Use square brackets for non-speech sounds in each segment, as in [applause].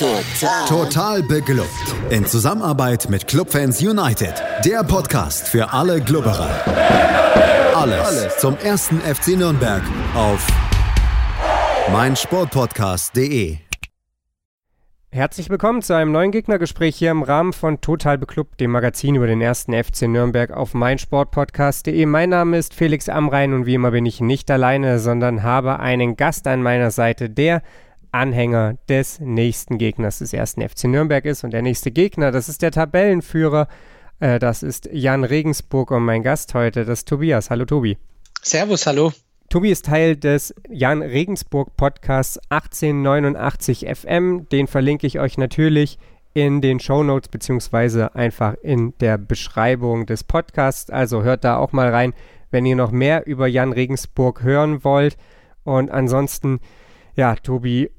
Total. Total beglückt. In Zusammenarbeit mit Clubfans United. Der Podcast für alle Glubberer. Alles, Alles zum ersten FC Nürnberg auf meinsportpodcast.de. Herzlich willkommen zu einem neuen Gegnergespräch hier im Rahmen von Total Beklubbt, dem Magazin über den ersten FC Nürnberg auf meinsportpodcast.de. Mein Name ist Felix Amrein und wie immer bin ich nicht alleine, sondern habe einen Gast an meiner Seite, der Anhänger des nächsten Gegners des ersten FC Nürnberg ist. Und der nächste Gegner, das ist der Tabellenführer, äh, das ist Jan Regensburg und mein Gast heute, das ist Tobias. Hallo Tobi. Servus, hallo. Tobi ist Teil des Jan Regensburg Podcasts 1889 FM. Den verlinke ich euch natürlich in den Show Notes beziehungsweise einfach in der Beschreibung des Podcasts. Also hört da auch mal rein, wenn ihr noch mehr über Jan Regensburg hören wollt. Und ansonsten, ja, Tobi,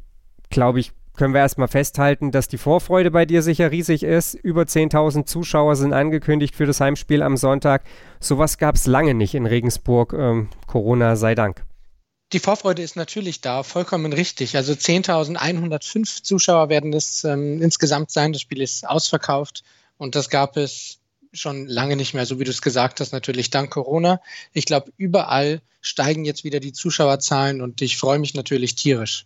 glaube ich, können wir erstmal festhalten, dass die Vorfreude bei dir sicher riesig ist. Über 10.000 Zuschauer sind angekündigt für das Heimspiel am Sonntag. Sowas gab es lange nicht in Regensburg. Ähm, Corona sei Dank. Die Vorfreude ist natürlich da, vollkommen richtig. Also 10.105 Zuschauer werden es ähm, insgesamt sein. Das Spiel ist ausverkauft und das gab es schon lange nicht mehr, so wie du es gesagt hast, natürlich dank Corona. Ich glaube, überall steigen jetzt wieder die Zuschauerzahlen und ich freue mich natürlich tierisch.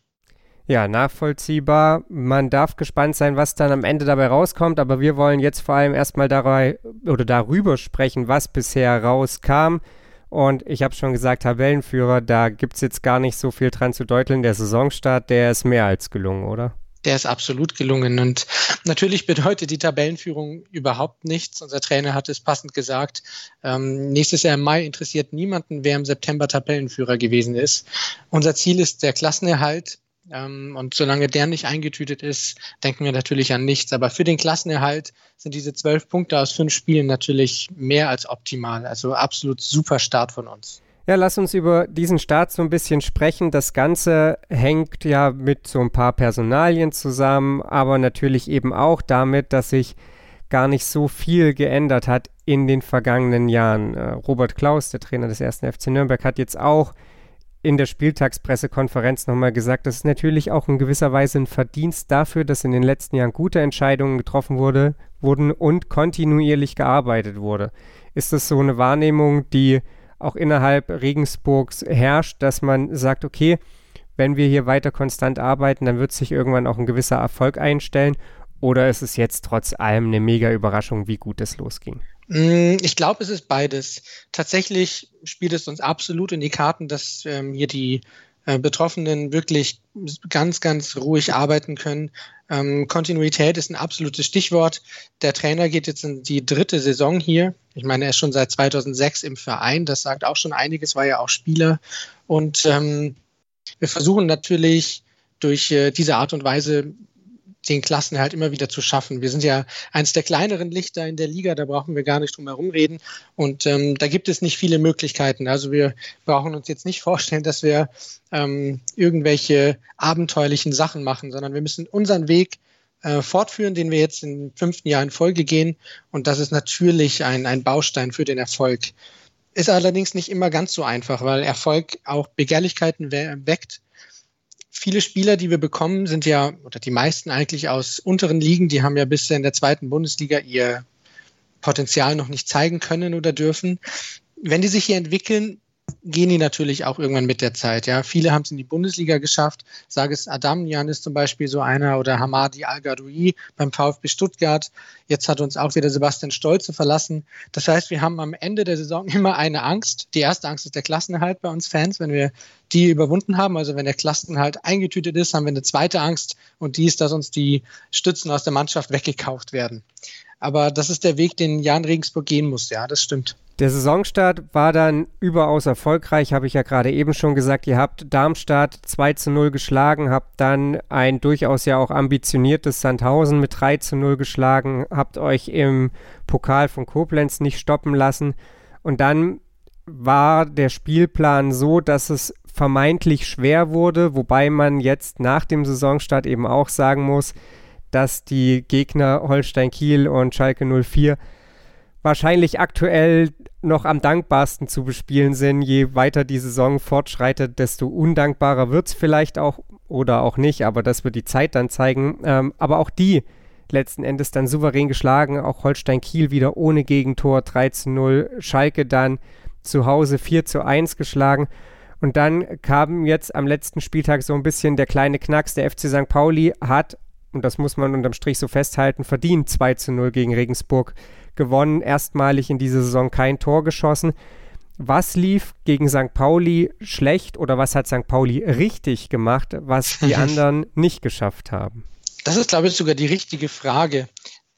Ja, nachvollziehbar. Man darf gespannt sein, was dann am Ende dabei rauskommt, aber wir wollen jetzt vor allem erstmal dabei oder darüber sprechen, was bisher rauskam. Und ich habe schon gesagt, Tabellenführer, da gibt es jetzt gar nicht so viel dran zu deuteln. Der Saisonstart, der ist mehr als gelungen, oder? Der ist absolut gelungen. Und natürlich bedeutet die Tabellenführung überhaupt nichts. Unser Trainer hat es passend gesagt. Ähm, nächstes Jahr im Mai interessiert niemanden, wer im September Tabellenführer gewesen ist. Unser Ziel ist der Klassenerhalt. Ähm, und solange der nicht eingetütet ist, denken wir natürlich an nichts. Aber für den Klassenerhalt sind diese zwölf Punkte aus fünf Spielen natürlich mehr als optimal. Also absolut super Start von uns. Ja, lass uns über diesen Start so ein bisschen sprechen. Das Ganze hängt ja mit so ein paar Personalien zusammen, aber natürlich eben auch damit, dass sich gar nicht so viel geändert hat in den vergangenen Jahren. Äh, Robert Klaus, der Trainer des ersten FC Nürnberg, hat jetzt auch in der Spieltagspressekonferenz nochmal gesagt, das ist natürlich auch in gewisser Weise ein Verdienst dafür, dass in den letzten Jahren gute Entscheidungen getroffen wurde, wurden und kontinuierlich gearbeitet wurde. Ist das so eine Wahrnehmung, die auch innerhalb Regensburgs herrscht, dass man sagt, okay, wenn wir hier weiter konstant arbeiten, dann wird sich irgendwann auch ein gewisser Erfolg einstellen? Oder ist es jetzt trotz allem eine mega Überraschung, wie gut es losging? Mm, ich glaube, es ist beides. Tatsächlich spielt es uns absolut in die Karten, dass ähm, hier die äh, Betroffenen wirklich ganz, ganz ruhig arbeiten können. Ähm, Kontinuität ist ein absolutes Stichwort. Der Trainer geht jetzt in die dritte Saison hier. Ich meine, er ist schon seit 2006 im Verein. Das sagt auch schon einiges, war ja auch Spieler. Und ähm, wir versuchen natürlich durch äh, diese Art und Weise den Klassen halt immer wieder zu schaffen. Wir sind ja eines der kleineren Lichter in der Liga, da brauchen wir gar nicht drum herum reden. Und ähm, da gibt es nicht viele Möglichkeiten. Also wir brauchen uns jetzt nicht [laughs] vorstellen, dass wir ähm, irgendwelche abenteuerlichen Sachen machen, sondern wir müssen unseren Weg äh, fortführen, den wir jetzt im fünften Jahr in Folge gehen. Und das ist natürlich ein, ein Baustein für den Erfolg. Ist allerdings nicht immer ganz so einfach, weil Erfolg auch Begehrlichkeiten weckt viele Spieler, die wir bekommen, sind ja, oder die meisten eigentlich aus unteren Ligen, die haben ja bisher in der zweiten Bundesliga ihr Potenzial noch nicht zeigen können oder dürfen. Wenn die sich hier entwickeln, gehen die natürlich auch irgendwann mit der Zeit. Ja, viele haben es in die Bundesliga geschafft. Sage es Adam Jan ist zum Beispiel so einer oder Hamadi Al Gadoui beim VfB Stuttgart. Jetzt hat uns auch wieder Sebastian Stolze verlassen. Das heißt, wir haben am Ende der Saison [laughs] immer eine Angst. Die erste Angst ist der Klassenerhalt bei uns Fans. Wenn wir die überwunden haben, also wenn der Klassenerhalt eingetütet ist, haben wir eine zweite Angst und die ist, dass uns die Stützen aus der Mannschaft weggekauft werden. Aber das ist der Weg, den Jan Regensburg gehen muss. Ja, das stimmt. Der Saisonstart war dann überaus erfolgreich, habe ich ja gerade eben schon gesagt. Ihr habt Darmstadt 2 zu 0 geschlagen, habt dann ein durchaus ja auch ambitioniertes Sandhausen mit 3 zu 0 geschlagen, habt euch im Pokal von Koblenz nicht stoppen lassen. Und dann war der Spielplan so, dass es vermeintlich schwer wurde, wobei man jetzt nach dem Saisonstart eben auch sagen muss, dass die Gegner Holstein Kiel und Schalke 04 wahrscheinlich aktuell noch am dankbarsten zu bespielen sind. Je weiter die Saison fortschreitet, desto undankbarer wird es vielleicht auch oder auch nicht, aber das wird die Zeit dann zeigen. Ähm, aber auch die letzten Endes dann souverän geschlagen. Auch Holstein Kiel wieder ohne Gegentor 3 zu 0. Schalke dann zu Hause 4 zu 1 geschlagen. Und dann kam jetzt am letzten Spieltag so ein bisschen der kleine Knacks. Der FC St. Pauli hat, und das muss man unterm Strich so festhalten, verdient 2 zu 0 gegen Regensburg gewonnen. Erstmalig in dieser Saison kein Tor geschossen. Was lief gegen St. Pauli schlecht oder was hat St. Pauli richtig gemacht, was die [laughs] anderen nicht geschafft haben? Das ist, glaube ich, sogar die richtige Frage.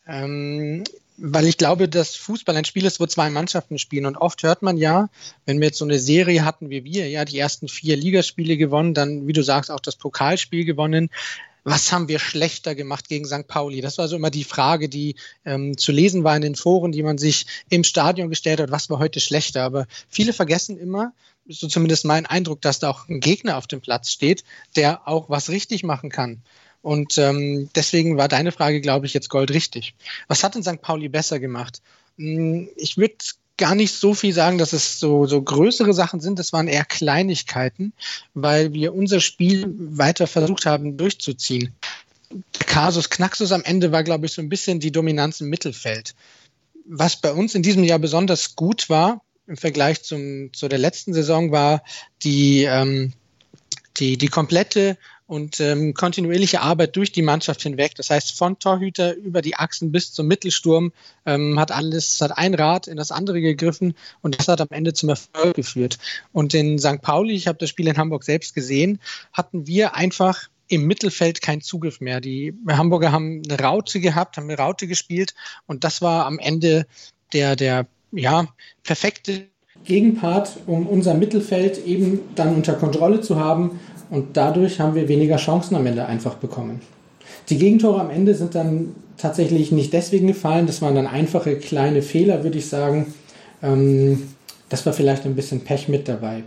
Ähm, weil ich glaube, dass Fußball ein Spiel ist, wo zwei Mannschaften spielen. Und oft hört man ja, wenn wir jetzt so eine Serie hatten wie wir, ja, die ersten vier Ligaspiele gewonnen, dann, wie du sagst, auch das Pokalspiel gewonnen. Was haben wir schlechter gemacht gegen St. Pauli? Das war so immer die Frage, die ähm, zu lesen war in den Foren, die man sich im Stadion gestellt hat, was war heute schlechter. Aber viele vergessen immer, so zumindest mein Eindruck, dass da auch ein Gegner auf dem Platz steht, der auch was richtig machen kann. Und ähm, deswegen war deine Frage, glaube ich, jetzt goldrichtig. Was hat denn St. Pauli besser gemacht? Hm, ich würde gar nicht so viel sagen, dass es so, so größere Sachen sind. Das waren eher Kleinigkeiten, weil wir unser Spiel weiter versucht haben durchzuziehen. Kasus Knaxus am Ende war, glaube ich, so ein bisschen die Dominanz im Mittelfeld. Was bei uns in diesem Jahr besonders gut war, im Vergleich zum, zu der letzten Saison, war die, ähm, die, die komplette und ähm, kontinuierliche Arbeit durch die Mannschaft hinweg. Das heißt, von Torhüter über die Achsen bis zum Mittelsturm ähm, hat alles, hat ein Rad in das andere gegriffen und das hat am Ende zum Erfolg geführt. Und in St. Pauli, ich habe das Spiel in Hamburg selbst gesehen, hatten wir einfach im Mittelfeld keinen Zugriff mehr. Die Hamburger haben eine Raute gehabt, haben eine Raute gespielt und das war am Ende der, der ja, perfekte Gegenpart, um unser Mittelfeld eben dann unter Kontrolle zu haben und dadurch haben wir weniger Chancen am Ende einfach bekommen. Die Gegentore am Ende sind dann tatsächlich nicht deswegen gefallen, das waren dann einfache kleine Fehler, würde ich sagen. Ähm, das war vielleicht ein bisschen Pech mit dabei.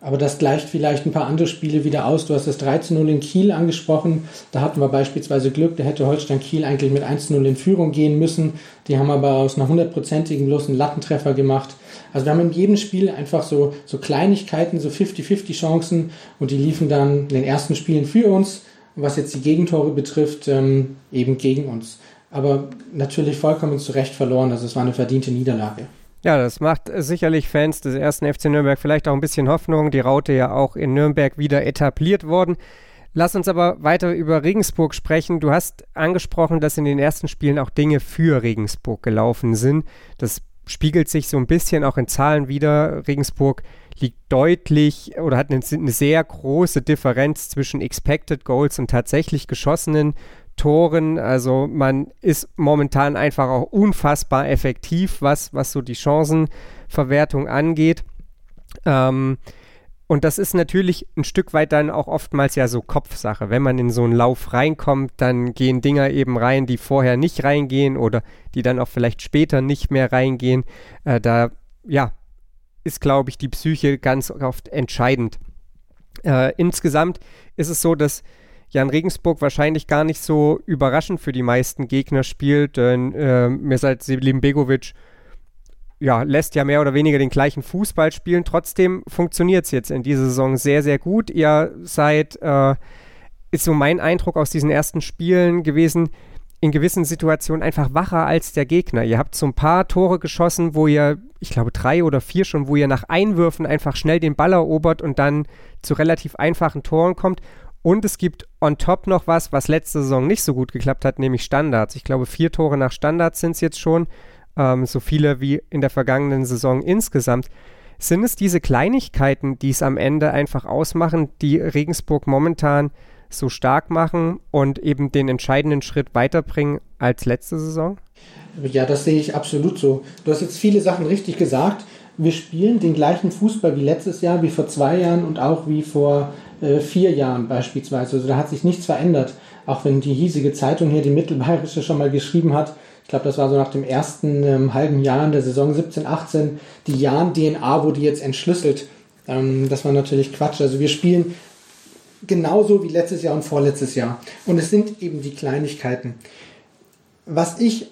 Aber das gleicht vielleicht ein paar andere Spiele wieder aus. Du hast das 13-0 in Kiel angesprochen. Da hatten wir beispielsweise Glück. Da hätte Holstein Kiel eigentlich mit 1-0 in Führung gehen müssen. Die haben aber aus einer hundertprozentigen bloß einen Lattentreffer gemacht. Also wir haben in jedem Spiel einfach so, so Kleinigkeiten, so 50-50 Chancen und die liefen dann in den ersten Spielen für uns. was jetzt die Gegentore betrifft, ähm, eben gegen uns. Aber natürlich vollkommen zu Recht verloren. Also es war eine verdiente Niederlage. Ja, das macht sicherlich Fans des ersten FC Nürnberg vielleicht auch ein bisschen Hoffnung. Die Raute ja auch in Nürnberg wieder etabliert worden. Lass uns aber weiter über Regensburg sprechen. Du hast angesprochen, dass in den ersten Spielen auch Dinge für Regensburg gelaufen sind. Das spiegelt sich so ein bisschen auch in Zahlen wieder. Regensburg liegt deutlich oder hat eine, eine sehr große Differenz zwischen Expected Goals und tatsächlich geschossenen Toren. Also man ist momentan einfach auch unfassbar effektiv, was, was so die Chancenverwertung angeht. Ähm, und das ist natürlich ein Stück weit dann auch oftmals ja so Kopfsache. Wenn man in so einen Lauf reinkommt, dann gehen Dinger eben rein, die vorher nicht reingehen oder die dann auch vielleicht später nicht mehr reingehen. Äh, da, ja, ist, glaube ich, die Psyche ganz oft entscheidend. Äh, insgesamt ist es so, dass Jan Regensburg wahrscheinlich gar nicht so überraschend für die meisten Gegner spielt, denn äh, Mirsad Selim Begovic ja, lässt ja mehr oder weniger den gleichen Fußball spielen. Trotzdem funktioniert es jetzt in dieser Saison sehr, sehr gut. Ihr seid, äh, ist so mein Eindruck aus diesen ersten Spielen gewesen, in gewissen Situationen einfach wacher als der Gegner. Ihr habt so ein paar Tore geschossen, wo ihr, ich glaube drei oder vier schon, wo ihr nach Einwürfen einfach schnell den Ball erobert und dann zu relativ einfachen Toren kommt. Und es gibt on top noch was, was letzte Saison nicht so gut geklappt hat, nämlich Standards. Ich glaube, vier Tore nach Standards sind es jetzt schon, ähm, so viele wie in der vergangenen Saison insgesamt. Sind es diese Kleinigkeiten, die es am Ende einfach ausmachen, die Regensburg momentan so stark machen und eben den entscheidenden Schritt weiterbringen als letzte Saison? Ja, das sehe ich absolut so. Du hast jetzt viele Sachen richtig gesagt. Wir spielen den gleichen Fußball wie letztes Jahr, wie vor zwei Jahren und auch wie vor äh, vier Jahren beispielsweise. Also da hat sich nichts verändert. Auch wenn die hiesige Zeitung hier, die Mittelbayerische, schon mal geschrieben hat, ich glaube, das war so nach dem ersten ähm, halben Jahr in der Saison 17, 18, die Jan-DNA wurde jetzt entschlüsselt. Ähm, das war natürlich Quatsch. Also wir spielen genauso wie letztes Jahr und vorletztes Jahr. Und es sind eben die Kleinigkeiten. Was ich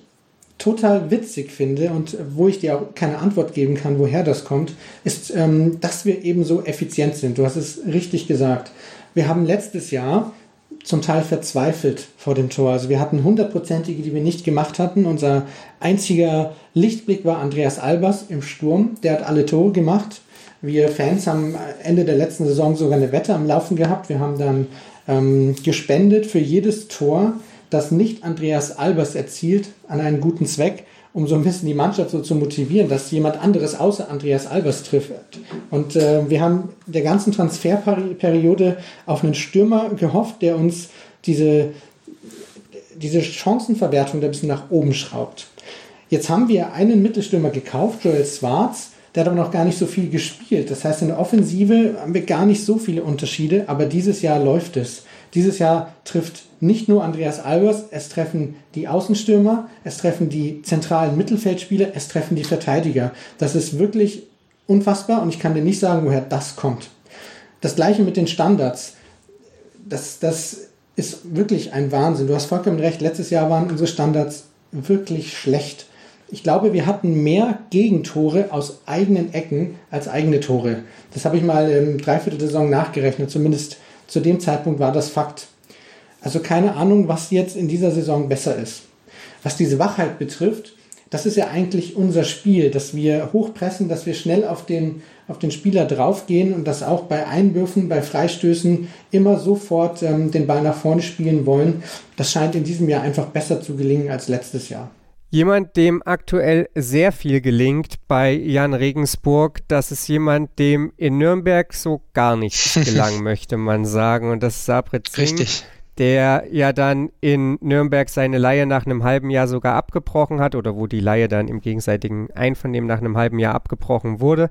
total witzig finde und wo ich dir auch keine Antwort geben kann, woher das kommt, ist, ähm, dass wir eben so effizient sind. Du hast es richtig gesagt. Wir haben letztes Jahr zum Teil verzweifelt vor dem Tor. Also wir hatten hundertprozentige, die wir nicht gemacht hatten. Unser einziger Lichtblick war Andreas Albers im Sturm. Der hat alle Tore gemacht. Wir Fans haben Ende der letzten Saison sogar eine Wette am Laufen gehabt. Wir haben dann ähm, gespendet für jedes Tor, das nicht Andreas Albers erzielt, an einen guten Zweck, um so ein bisschen die Mannschaft so zu motivieren, dass jemand anderes außer Andreas Albers trifft. Und äh, wir haben der ganzen Transferperiode auf einen Stürmer gehofft, der uns diese, diese Chancenverwertung ein bisschen nach oben schraubt. Jetzt haben wir einen Mittelstürmer gekauft, Joel Schwarz, der hat aber noch gar nicht so viel gespielt. Das heißt, in der Offensive haben wir gar nicht so viele Unterschiede, aber dieses Jahr läuft es. Dieses Jahr trifft nicht nur Andreas Albers, es treffen die Außenstürmer, es treffen die zentralen Mittelfeldspieler, es treffen die Verteidiger. Das ist wirklich unfassbar und ich kann dir nicht sagen, woher das kommt. Das gleiche mit den Standards. Das, das ist wirklich ein Wahnsinn. Du hast vollkommen recht, letztes Jahr waren unsere Standards wirklich schlecht ich glaube, wir hatten mehr Gegentore aus eigenen Ecken als eigene Tore. Das habe ich mal im Dreiviertel der Saison nachgerechnet. Zumindest zu dem Zeitpunkt war das Fakt. Also keine Ahnung, was jetzt in dieser Saison besser ist. Was diese Wachheit betrifft, das ist ja eigentlich unser Spiel, dass wir hochpressen, dass wir schnell auf den, auf den Spieler draufgehen und dass auch bei Einwürfen, bei Freistößen immer sofort ähm, den Ball nach vorne spielen wollen. Das scheint in diesem Jahr einfach besser zu gelingen als letztes Jahr. Jemand, dem aktuell sehr viel gelingt bei Jan Regensburg, das ist jemand, dem in Nürnberg so gar nichts [laughs] gelangen, möchte man sagen. Und das ist Sabret Singh, Richtig. der ja dann in Nürnberg seine Leihe nach einem halben Jahr sogar abgebrochen hat oder wo die Leihe dann im gegenseitigen Einvernehmen nach einem halben Jahr abgebrochen wurde.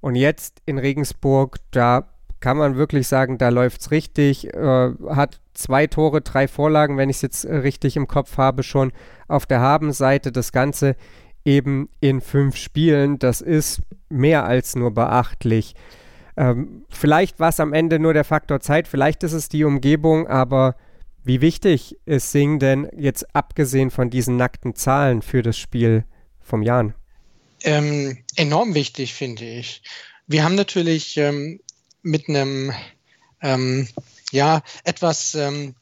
Und jetzt in Regensburg, da kann man wirklich sagen, da läuft es richtig. Äh, hat zwei Tore, drei Vorlagen, wenn ich es jetzt äh, richtig im Kopf habe, schon auf der Habenseite. Das Ganze eben in fünf Spielen. Das ist mehr als nur beachtlich. Ähm, vielleicht war es am Ende nur der Faktor Zeit, vielleicht ist es die Umgebung, aber wie wichtig ist Sing denn jetzt abgesehen von diesen nackten Zahlen für das Spiel vom Jan? Ähm, enorm wichtig, finde ich. Wir haben natürlich ähm, mit einem ähm, ja etwas ähm,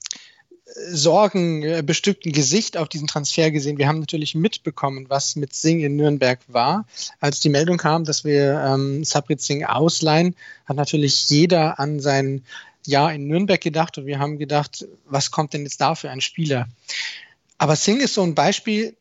sorgenbestückten Gesicht auf diesen Transfer gesehen. Wir haben natürlich mitbekommen, was mit Singh in Nürnberg war. Als die Meldung kam, dass wir ähm, Sabrit Singh ausleihen, hat natürlich jeder an sein Jahr in Nürnberg gedacht und wir haben gedacht, was kommt denn jetzt da für ein Spieler? Aber Singh ist so ein Beispiel,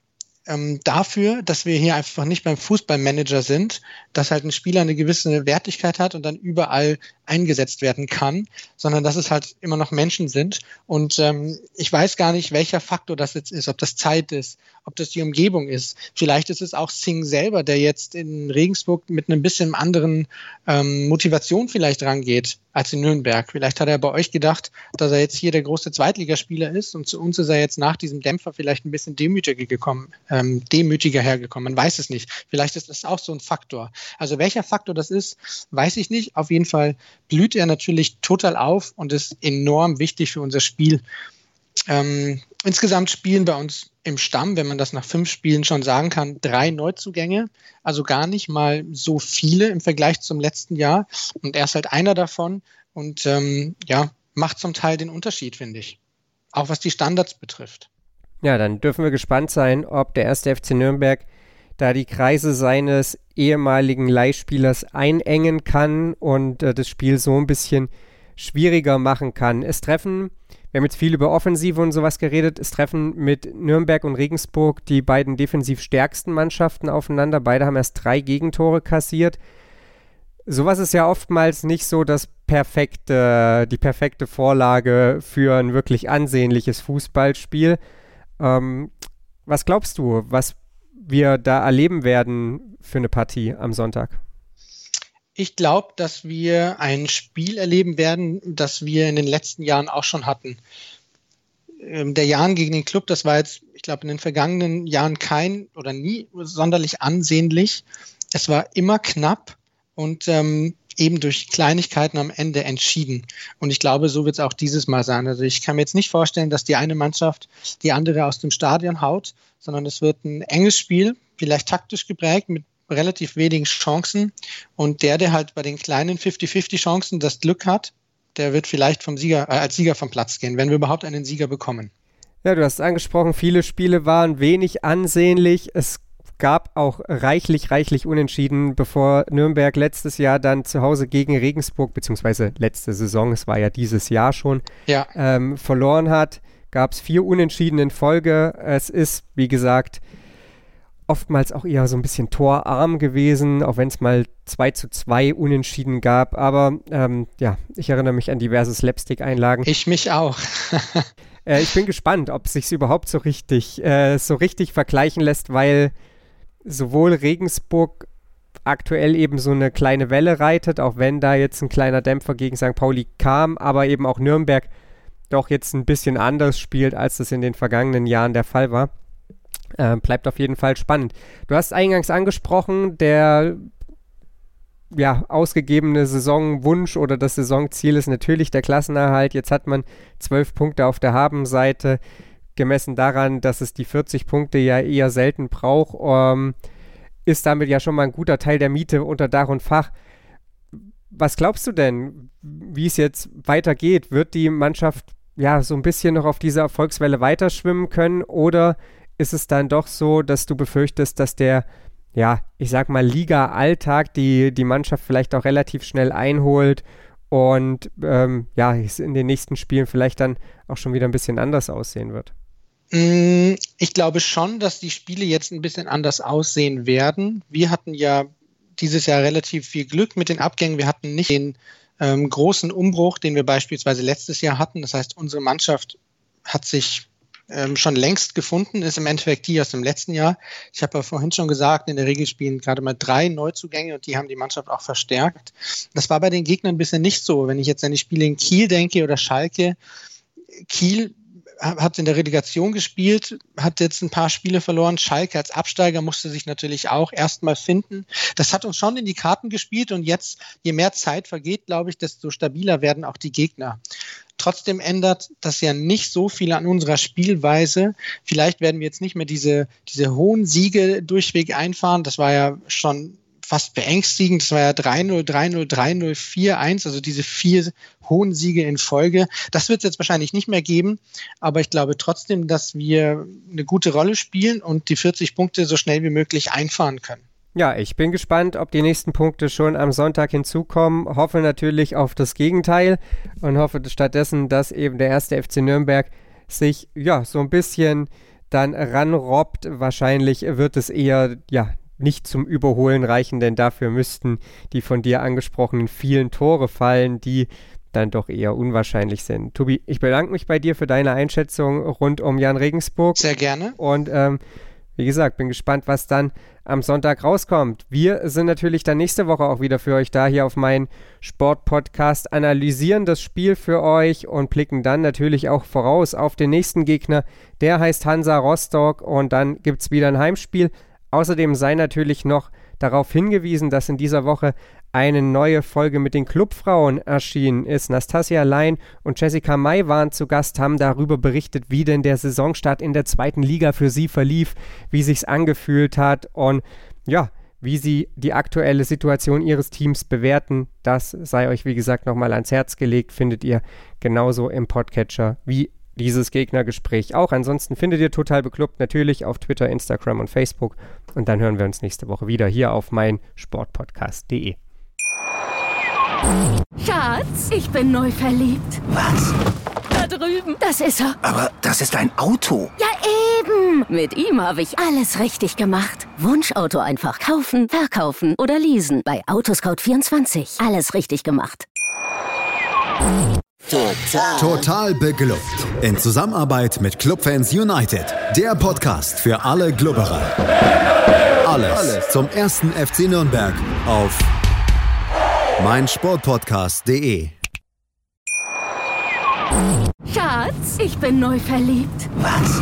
ähm, dafür, dass wir hier einfach nicht beim Fußballmanager sind, dass halt ein Spieler eine gewisse Wertigkeit hat und dann überall eingesetzt werden kann, sondern dass es halt immer noch Menschen sind. Und ähm, ich weiß gar nicht, welcher Faktor das jetzt ist, ob das Zeit ist, ob das die Umgebung ist. Vielleicht ist es auch Singh selber, der jetzt in Regensburg mit einem bisschen anderen ähm, Motivation vielleicht rangeht als in Nürnberg. Vielleicht hat er bei euch gedacht, dass er jetzt hier der große Zweitligaspieler ist und zu uns ist er jetzt nach diesem Dämpfer vielleicht ein bisschen demütiger gekommen, ähm, demütiger hergekommen. Man weiß es nicht. Vielleicht ist das auch so ein Faktor. Also welcher Faktor das ist, weiß ich nicht. Auf jeden Fall blüht er natürlich total auf und ist enorm wichtig für unser Spiel. Ähm, insgesamt spielen bei uns im Stamm, wenn man das nach fünf Spielen schon sagen kann, drei Neuzugänge. Also gar nicht mal so viele im Vergleich zum letzten Jahr. Und er ist halt einer davon und ähm, ja, macht zum Teil den Unterschied, finde ich. Auch was die Standards betrifft. Ja, dann dürfen wir gespannt sein, ob der erste FC Nürnberg da die Kreise seines ehemaligen Leihspielers einengen kann und äh, das Spiel so ein bisschen schwieriger machen kann. Es treffen, wir haben jetzt viel über Offensive und sowas geredet, es treffen mit Nürnberg und Regensburg die beiden defensiv stärksten Mannschaften aufeinander. Beide haben erst drei Gegentore kassiert. Sowas ist ja oftmals nicht so das perfekte, die perfekte Vorlage für ein wirklich ansehnliches Fußballspiel. Ähm, was glaubst du, was wir da erleben werden für eine Partie am Sonntag? Ich glaube, dass wir ein Spiel erleben werden, das wir in den letzten Jahren auch schon hatten. Ähm, der Jan gegen den Club, das war jetzt, ich glaube, in den vergangenen Jahren kein oder nie sonderlich ansehnlich. Es war immer knapp und ähm, eben durch Kleinigkeiten am Ende entschieden. Und ich glaube, so wird es auch dieses Mal sein. Also ich kann mir jetzt nicht vorstellen, dass die eine Mannschaft die andere aus dem Stadion haut, sondern es wird ein enges Spiel, vielleicht taktisch geprägt, mit relativ wenigen Chancen. Und der, der halt bei den kleinen 50-50 Chancen das Glück hat, der wird vielleicht vom Sieger, äh, als Sieger vom Platz gehen, wenn wir überhaupt einen Sieger bekommen. Ja, du hast angesprochen, viele Spiele waren wenig ansehnlich. Es gab auch reichlich, reichlich Unentschieden, bevor Nürnberg letztes Jahr dann zu Hause gegen Regensburg, beziehungsweise letzte Saison, es war ja dieses Jahr schon, ja. ähm, verloren hat. Gab es vier Unentschieden in Folge. Es ist, wie gesagt, oftmals auch eher so ein bisschen torarm gewesen, auch wenn es mal 2 zu 2 Unentschieden gab. Aber ähm, ja, ich erinnere mich an diverse Slapstick-Einlagen. Ich mich auch. [laughs] äh, ich bin gespannt, ob es sich überhaupt so richtig, äh, so richtig vergleichen lässt, weil sowohl Regensburg aktuell eben so eine kleine Welle reitet, auch wenn da jetzt ein kleiner Dämpfer gegen St. Pauli kam, aber eben auch Nürnberg doch jetzt ein bisschen anders spielt, als das in den vergangenen Jahren der Fall war. Äh, bleibt auf jeden Fall spannend. Du hast eingangs angesprochen, der ja, ausgegebene Saisonwunsch oder das Saisonziel ist natürlich der Klassenerhalt. Jetzt hat man zwölf Punkte auf der Habenseite, gemessen daran, dass es die 40 Punkte ja eher selten braucht, ähm, ist damit ja schon mal ein guter Teil der Miete unter Dach und Fach. Was glaubst du denn, wie es jetzt weitergeht? Wird die Mannschaft ja so ein bisschen noch auf dieser Erfolgswelle weiterschwimmen können oder ist es dann doch so, dass du befürchtest, dass der, ja, ich sag mal, Liga-Alltag die, die Mannschaft vielleicht auch relativ schnell einholt und ähm, ja, es in den nächsten Spielen vielleicht dann auch schon wieder ein bisschen anders aussehen wird? Mm, ich glaube schon, dass die Spiele jetzt ein bisschen anders aussehen werden. Wir hatten ja dieses Jahr relativ viel Glück mit den Abgängen. Wir hatten nicht den ähm, großen Umbruch, den wir beispielsweise letztes Jahr hatten. Das heißt, unsere Mannschaft hat sich ähm, schon längst gefunden, ist im Endeffekt die aus dem letzten Jahr. Ich habe ja vorhin schon gesagt, in der Regel spielen gerade mal drei Neuzugänge und die haben die Mannschaft auch verstärkt. Das war bei den Gegnern bisher nicht so. Wenn ich jetzt an die Spiele in Kiel denke oder Schalke, Kiel hat in der Relegation gespielt, hat jetzt ein paar Spiele verloren. Schalke als Absteiger musste sich natürlich auch erstmal finden. Das hat uns schon in die Karten gespielt und jetzt, je mehr Zeit vergeht, glaube ich, desto stabiler werden auch die Gegner. Trotzdem ändert das ja nicht so viel an unserer Spielweise. Vielleicht werden wir jetzt nicht mehr diese, diese hohen Siege durchweg einfahren. Das war ja schon fast beängstigend. Das war ja 3-0, 3-0, 3-0, 4-1, also diese vier hohen Siege in Folge. Das wird es jetzt wahrscheinlich nicht mehr geben, aber ich glaube trotzdem, dass wir eine gute Rolle spielen und die 40 Punkte so schnell wie möglich einfahren können. Ja, ich bin gespannt, ob die nächsten Punkte schon am Sonntag hinzukommen. Hoffe natürlich auf das Gegenteil und hoffe stattdessen, dass eben der erste FC Nürnberg sich ja so ein bisschen dann ranrobbt. Wahrscheinlich wird es eher ja nicht zum Überholen reichen, denn dafür müssten die von dir angesprochenen vielen Tore fallen, die dann doch eher unwahrscheinlich sind. Tobi, ich bedanke mich bei dir für deine Einschätzung rund um Jan Regensburg. Sehr gerne. Und ähm, wie gesagt, bin gespannt, was dann am Sonntag rauskommt. Wir sind natürlich dann nächste Woche auch wieder für euch da hier auf meinen Sportpodcast, analysieren das Spiel für euch und blicken dann natürlich auch voraus auf den nächsten Gegner. Der heißt Hansa Rostock und dann gibt es wieder ein Heimspiel. Außerdem sei natürlich noch darauf hingewiesen, dass in dieser Woche eine neue Folge mit den Clubfrauen erschienen ist. Nastasia Lein und Jessica May waren zu Gast, haben darüber berichtet, wie denn der Saisonstart in der zweiten Liga für sie verlief, wie sich's angefühlt hat und ja, wie sie die aktuelle Situation ihres Teams bewerten. Das sei euch, wie gesagt, nochmal ans Herz gelegt, findet ihr genauso im Podcatcher wie dieses Gegnergespräch auch. Ansonsten findet ihr total beklubbt natürlich auf Twitter, Instagram und Facebook. Und dann hören wir uns nächste Woche wieder hier auf mein Sportpodcast.de. Schatz, ich bin neu verliebt. Was? Da drüben. Das ist er. Aber das ist ein Auto. Ja, eben. Mit ihm habe ich alles richtig gemacht. Wunschauto einfach kaufen, verkaufen oder leasen. Bei Autoscout24. Alles richtig gemacht. Total. Total beglückt. In Zusammenarbeit mit Clubfans United. Der Podcast für alle Glubberer. Alles, Alles zum ersten FC Nürnberg auf meinsportpodcast.de. Schatz, ich bin neu verliebt. Was?